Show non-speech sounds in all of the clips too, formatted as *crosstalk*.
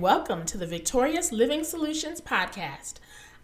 welcome to the Victorious Living Solutions Podcast.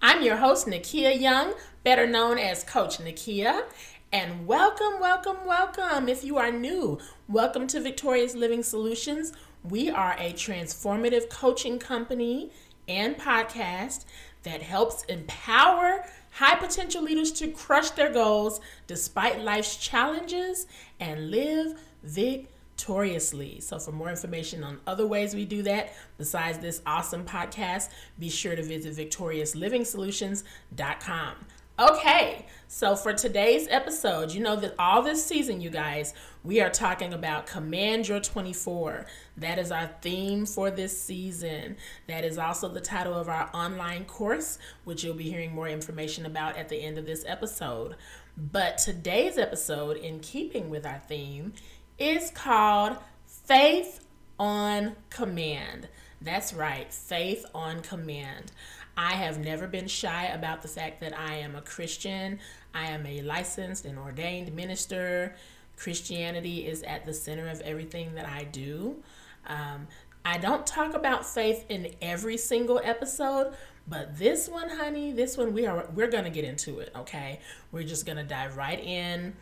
I'm your host, Nikeya Young, better known as Coach Nikeya, and welcome, welcome, welcome. If you are new, welcome to Victorious Living Solutions. We are a transformative coaching company and podcast that helps empower high potential leaders to crush their goals despite life's challenges and live victoriously victoriously. So, for more information on other ways we do that besides this awesome podcast, be sure to visit victoriousliving.solutions.com. Okay, so for today's episode, you know that all this season, you guys, we are talking about Command Your 24. That is our theme for this season. That is also the title of our online course, which you'll be hearing more information about at the end of this episode. But today's episode, in keeping with our theme, is called Faith on Command. That's right, Faith on Command. I have never been shy about the fact that I am a Christian. I am a licensed and ordained minister. Christianity is at the center of everything that I do. Um, I don't talk about faith in every single episode, but this one, honey, this one we are we're gonna get into it. Okay, we're just gonna dive right in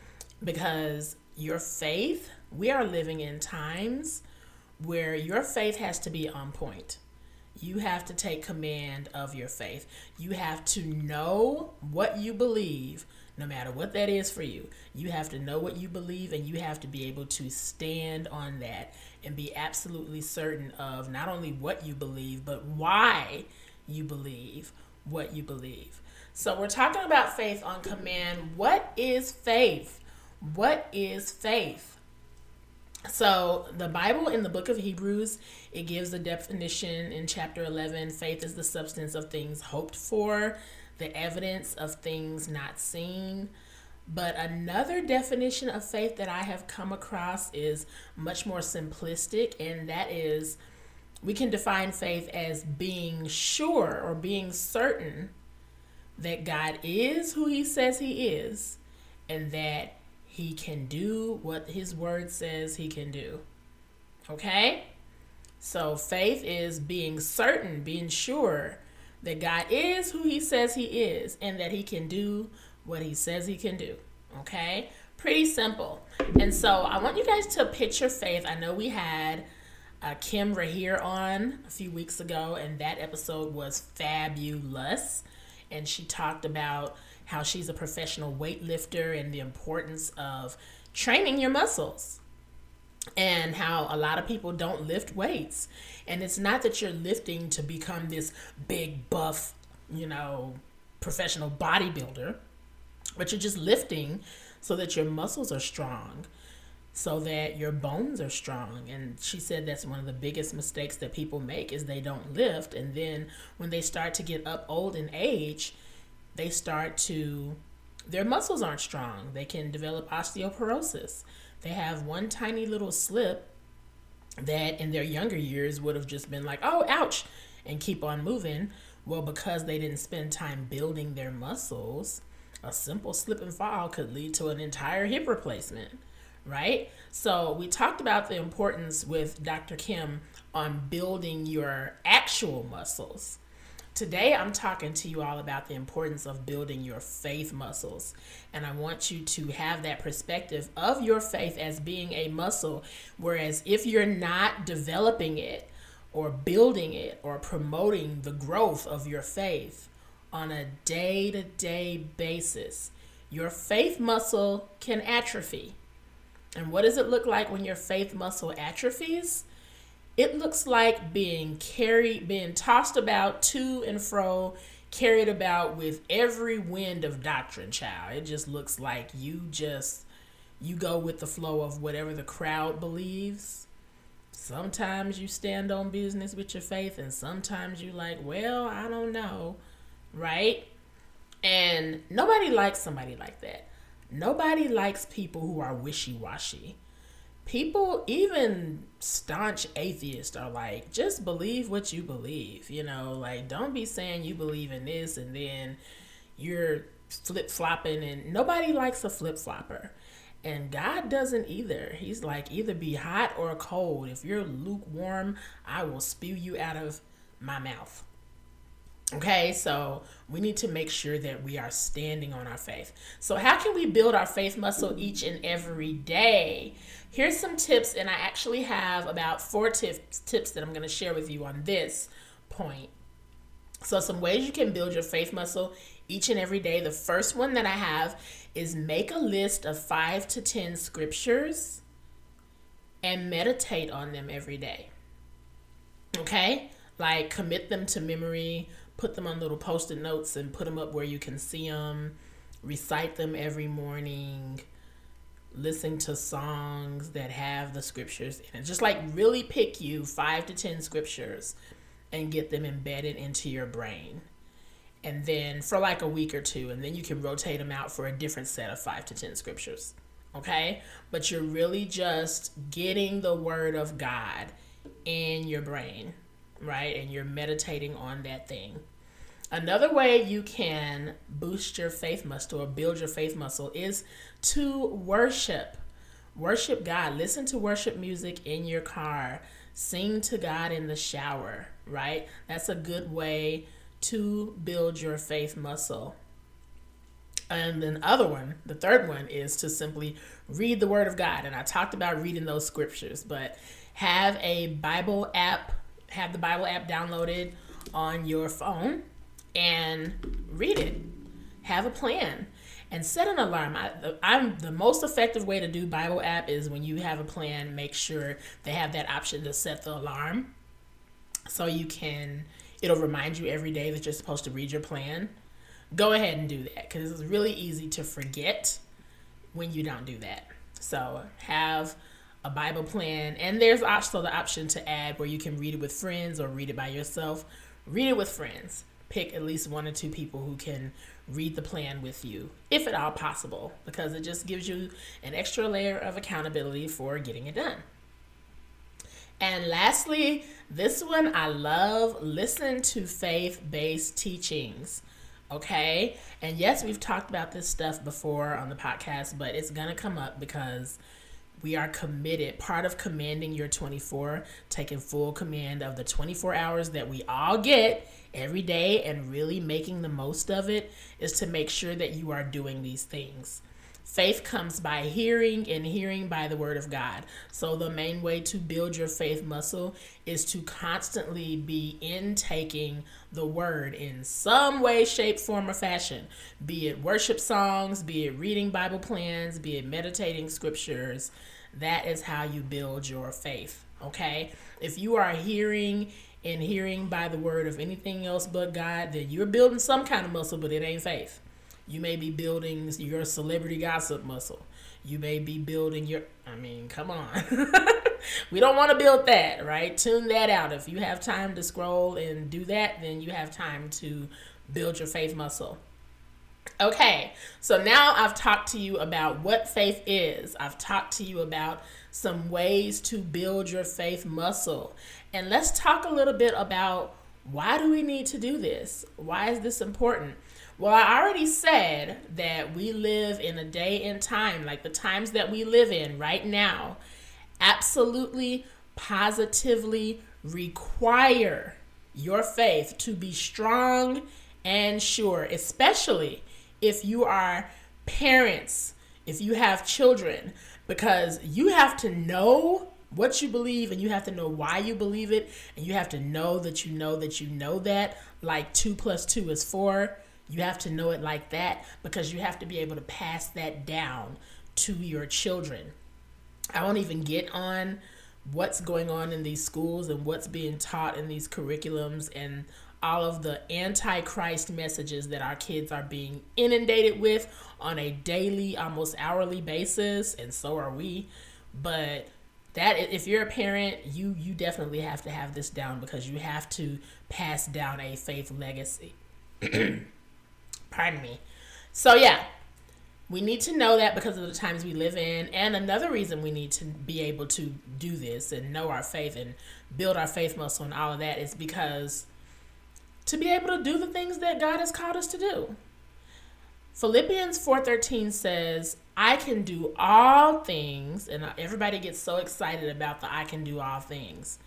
because your faith we are living in times where your faith has to be on point. You have to take command of your faith. You have to know what you believe, no matter what that is for you. You have to know what you believe, and you have to be able to stand on that and be absolutely certain of not only what you believe, but why you believe what you believe. So, we're talking about faith on command. What is faith? What is faith? So, the Bible in the book of Hebrews, it gives a definition in chapter 11 faith is the substance of things hoped for, the evidence of things not seen. But another definition of faith that I have come across is much more simplistic, and that is we can define faith as being sure or being certain that God is who He says He is, and that he can do what his word says he can do. Okay? So faith is being certain, being sure that God is who he says he is and that he can do what he says he can do. Okay? Pretty simple. And so I want you guys to picture faith. I know we had uh, Kim Rahir on a few weeks ago, and that episode was fabulous. And she talked about how she's a professional weightlifter and the importance of training your muscles and how a lot of people don't lift weights. And it's not that you're lifting to become this big, buff, you know, professional bodybuilder, but you're just lifting so that your muscles are strong, so that your bones are strong. And she said that's one of the biggest mistakes that people make is they don't lift. And then when they start to get up old in age, they start to their muscles aren't strong. They can develop osteoporosis. They have one tiny little slip that in their younger years would have just been like, oh, ouch, and keep on moving. Well, because they didn't spend time building their muscles, a simple slip and fall could lead to an entire hip replacement, right? So, we talked about the importance with Dr. Kim on building your actual muscles Today, I'm talking to you all about the importance of building your faith muscles. And I want you to have that perspective of your faith as being a muscle. Whereas, if you're not developing it or building it or promoting the growth of your faith on a day to day basis, your faith muscle can atrophy. And what does it look like when your faith muscle atrophies? It looks like being carried, being tossed about to and fro, carried about with every wind of doctrine, child. It just looks like you just you go with the flow of whatever the crowd believes. Sometimes you stand on business with your faith, and sometimes you like, well, I don't know, right? And nobody likes somebody like that. Nobody likes people who are wishy washy people, even staunch atheists, are like, just believe what you believe. You know, like, don't be saying you believe in this and then you're flip flopping, and nobody likes a flip flopper. And God doesn't either. He's like, either be hot or cold. If you're lukewarm, I will spew you out of my mouth. Okay, so we need to make sure that we are standing on our faith. So, how can we build our faith muscle each and every day? Here's some tips, and I actually have about four tips tips that I'm going to share with you on this point. So, some ways you can build your faith muscle each and every day. The first one that I have is make a list of five to 10 scriptures and meditate on them every day. Okay? Like commit them to memory, put them on little post it notes and put them up where you can see them, recite them every morning, listen to songs that have the scriptures in it. Just like really pick you five to 10 scriptures and get them embedded into your brain and then for like a week or two, and then you can rotate them out for a different set of five to 10 scriptures. Okay? But you're really just getting the word of God in your brain, right? And you're meditating on that thing. Another way you can boost your faith muscle or build your faith muscle is to worship. Worship God. Listen to worship music in your car. Sing to God in the shower, right? That's a good way to build your faith muscle. And then other one, the third one is to simply read the word of God. And I talked about reading those scriptures, but have a Bible app, have the Bible app downloaded on your phone and read it. Have a plan and set an alarm. I, I'm the most effective way to do Bible app is when you have a plan, make sure they have that option to set the alarm so you can it'll remind you every day that you're supposed to read your plan. Go ahead and do that because it's really easy to forget when you don't do that. So have a Bible plan, and there's also the option to add where you can read it with friends or read it by yourself. Read it with friends. Pick at least one or two people who can read the plan with you, if at all possible, because it just gives you an extra layer of accountability for getting it done. And lastly, this one I love listen to faith based teachings. Okay. And yes, we've talked about this stuff before on the podcast, but it's going to come up because we are committed. Part of commanding your 24, taking full command of the 24 hours that we all get every day and really making the most of it, is to make sure that you are doing these things. Faith comes by hearing, and hearing by the word of God. So, the main way to build your faith muscle is to constantly be intaking the word in some way, shape, form, or fashion. Be it worship songs, be it reading Bible plans, be it meditating scriptures. That is how you build your faith. Okay? If you are hearing and hearing by the word of anything else but God, then you're building some kind of muscle, but it ain't faith. You may be building your celebrity gossip muscle. You may be building your, I mean, come on. *laughs* we don't want to build that, right? Tune that out. If you have time to scroll and do that, then you have time to build your faith muscle. Okay, so now I've talked to you about what faith is. I've talked to you about some ways to build your faith muscle. And let's talk a little bit about why do we need to do this? Why is this important? Well, I already said that we live in a day and time, like the times that we live in right now, absolutely, positively require your faith to be strong and sure, especially if you are parents, if you have children, because you have to know what you believe and you have to know why you believe it and you have to know that you know that you know that like 2 plus 2 is 4 you have to know it like that because you have to be able to pass that down to your children. I won't even get on what's going on in these schools and what's being taught in these curriculums and all of the antichrist messages that our kids are being inundated with on a daily almost hourly basis and so are we but that if you're a parent you you definitely have to have this down because you have to pass down a faith legacy *clears throat* Pardon me. So, yeah, we need to know that because of the times we live in. And another reason we need to be able to do this and know our faith and build our faith muscle and all of that is because to be able to do the things that God has called us to do. Philippians 4:13 says, I can do all things, and everybody gets so excited about the I can do all things.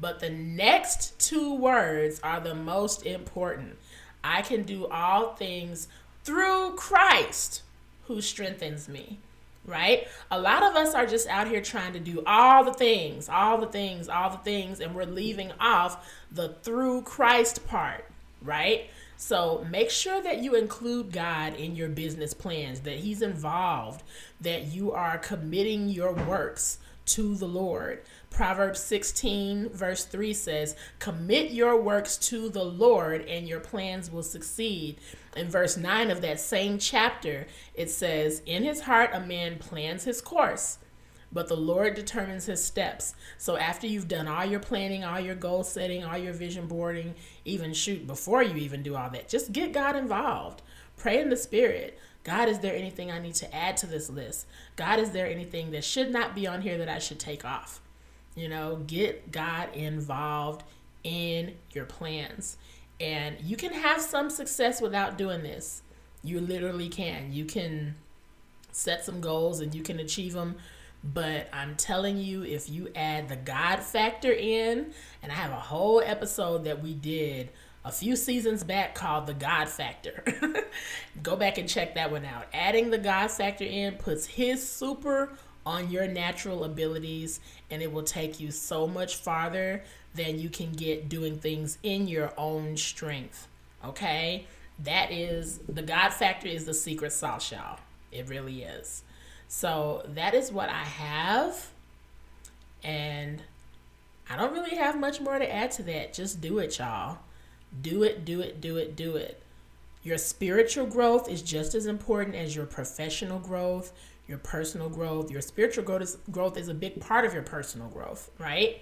But the next two words are the most important. I can do all things through Christ who strengthens me. Right? A lot of us are just out here trying to do all the things, all the things, all the things, and we're leaving off the through Christ part, right? So make sure that you include God in your business plans, that He's involved, that you are committing your works to the Lord. Proverbs 16, verse 3 says, Commit your works to the Lord, and your plans will succeed. In verse 9 of that same chapter, it says, In his heart a man plans his course but the Lord determines his steps. So after you've done all your planning, all your goal setting, all your vision boarding, even shoot before you even do all that, just get God involved. Pray in the spirit. God, is there anything I need to add to this list? God, is there anything that should not be on here that I should take off? You know, get God involved in your plans. And you can have some success without doing this. You literally can. You can set some goals and you can achieve them but I'm telling you, if you add the God factor in, and I have a whole episode that we did a few seasons back called The God Factor. *laughs* Go back and check that one out. Adding the God factor in puts his super on your natural abilities, and it will take you so much farther than you can get doing things in your own strength. Okay? That is the God factor is the secret sauce, y'all. It really is. So that is what I have. And I don't really have much more to add to that. Just do it, y'all. Do it, do it, do it, do it. Your spiritual growth is just as important as your professional growth, your personal growth. Your spiritual growth is, growth is a big part of your personal growth, right?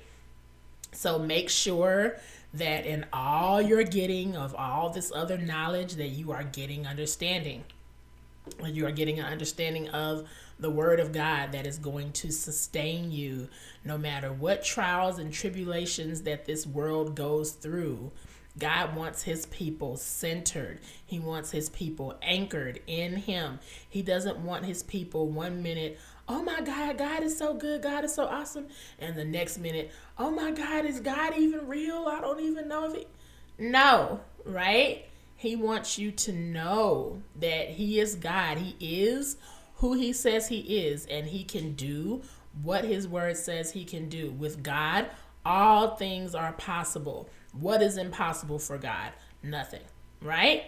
So make sure that in all you're getting of all this other knowledge that you are getting understanding. You are getting an understanding of the word of God that is going to sustain you no matter what trials and tribulations that this world goes through. God wants his people centered. He wants his people anchored in him. He doesn't want his people one minute, oh my God, God is so good, God is so awesome. And the next minute, oh my God, is God even real? I don't even know if he. No, right? He wants you to know that he is God. He is who he says he is, and he can do what his word says he can do. With God, all things are possible. What is impossible for God? Nothing, right?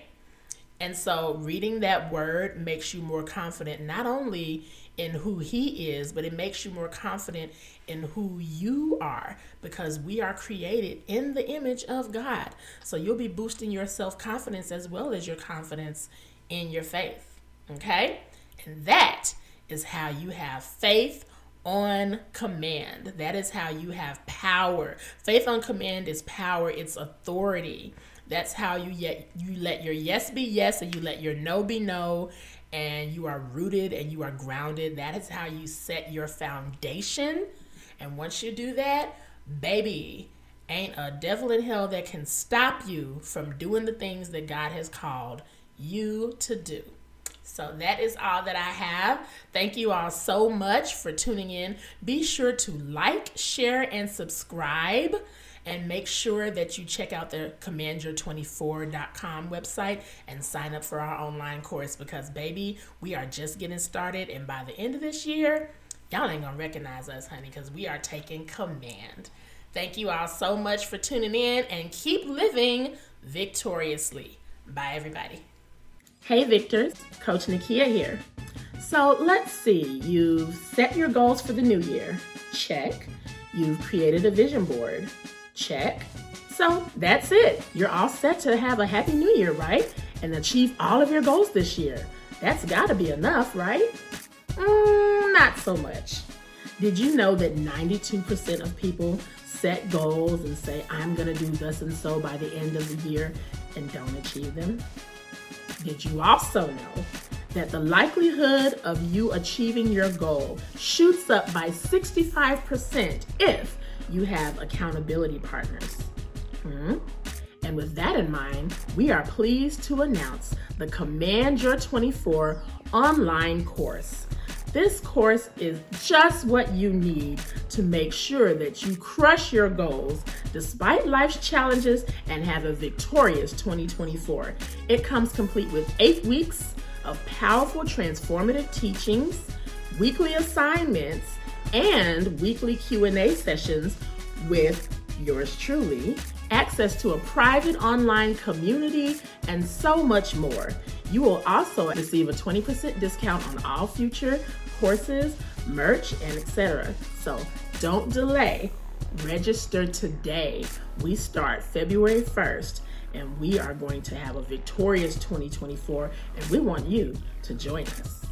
And so reading that word makes you more confident not only in who he is, but it makes you more confident in who you are because we are created in the image of God. So you'll be boosting your self confidence as well as your confidence in your faith. Okay? And that is how you have faith on command. That is how you have power. Faith on command is power, it's authority. That's how you yet you let your yes be yes and you let your no be no and you are rooted and you are grounded. That is how you set your foundation. And once you do that, baby, ain't a devil in hell that can stop you from doing the things that God has called you to do. So that is all that I have. Thank you all so much for tuning in. Be sure to like, share, and subscribe. And make sure that you check out the commandyour24.com website and sign up for our online course because, baby, we are just getting started. And by the end of this year, y'all ain't gonna recognize us, honey, because we are taking command. Thank you all so much for tuning in and keep living victoriously. Bye, everybody. Hey Victors, Coach Nikeya here. So let's see, you've set your goals for the new year. Check. You've created a vision board. Check. So that's it. You're all set to have a happy new year, right? And achieve all of your goals this year. That's gotta be enough, right? Mm, not so much. Did you know that 92% of people set goals and say, I'm gonna do this and so by the end of the year and don't achieve them? Did you also know that the likelihood of you achieving your goal shoots up by 65% if you have accountability partners? Hmm? And with that in mind, we are pleased to announce the Command Your 24 online course. This course is just what you need to make sure that you crush your goals despite life's challenges and have a victorious 2024. It comes complete with eight weeks of powerful transformative teachings, weekly assignments, and weekly Q&A sessions with yours truly, access to a private online community, and so much more. You will also receive a 20% discount on all future courses, merch, and etc. So don't delay. Register today. We start February 1st and we are going to have a victorious 2024 and we want you to join us.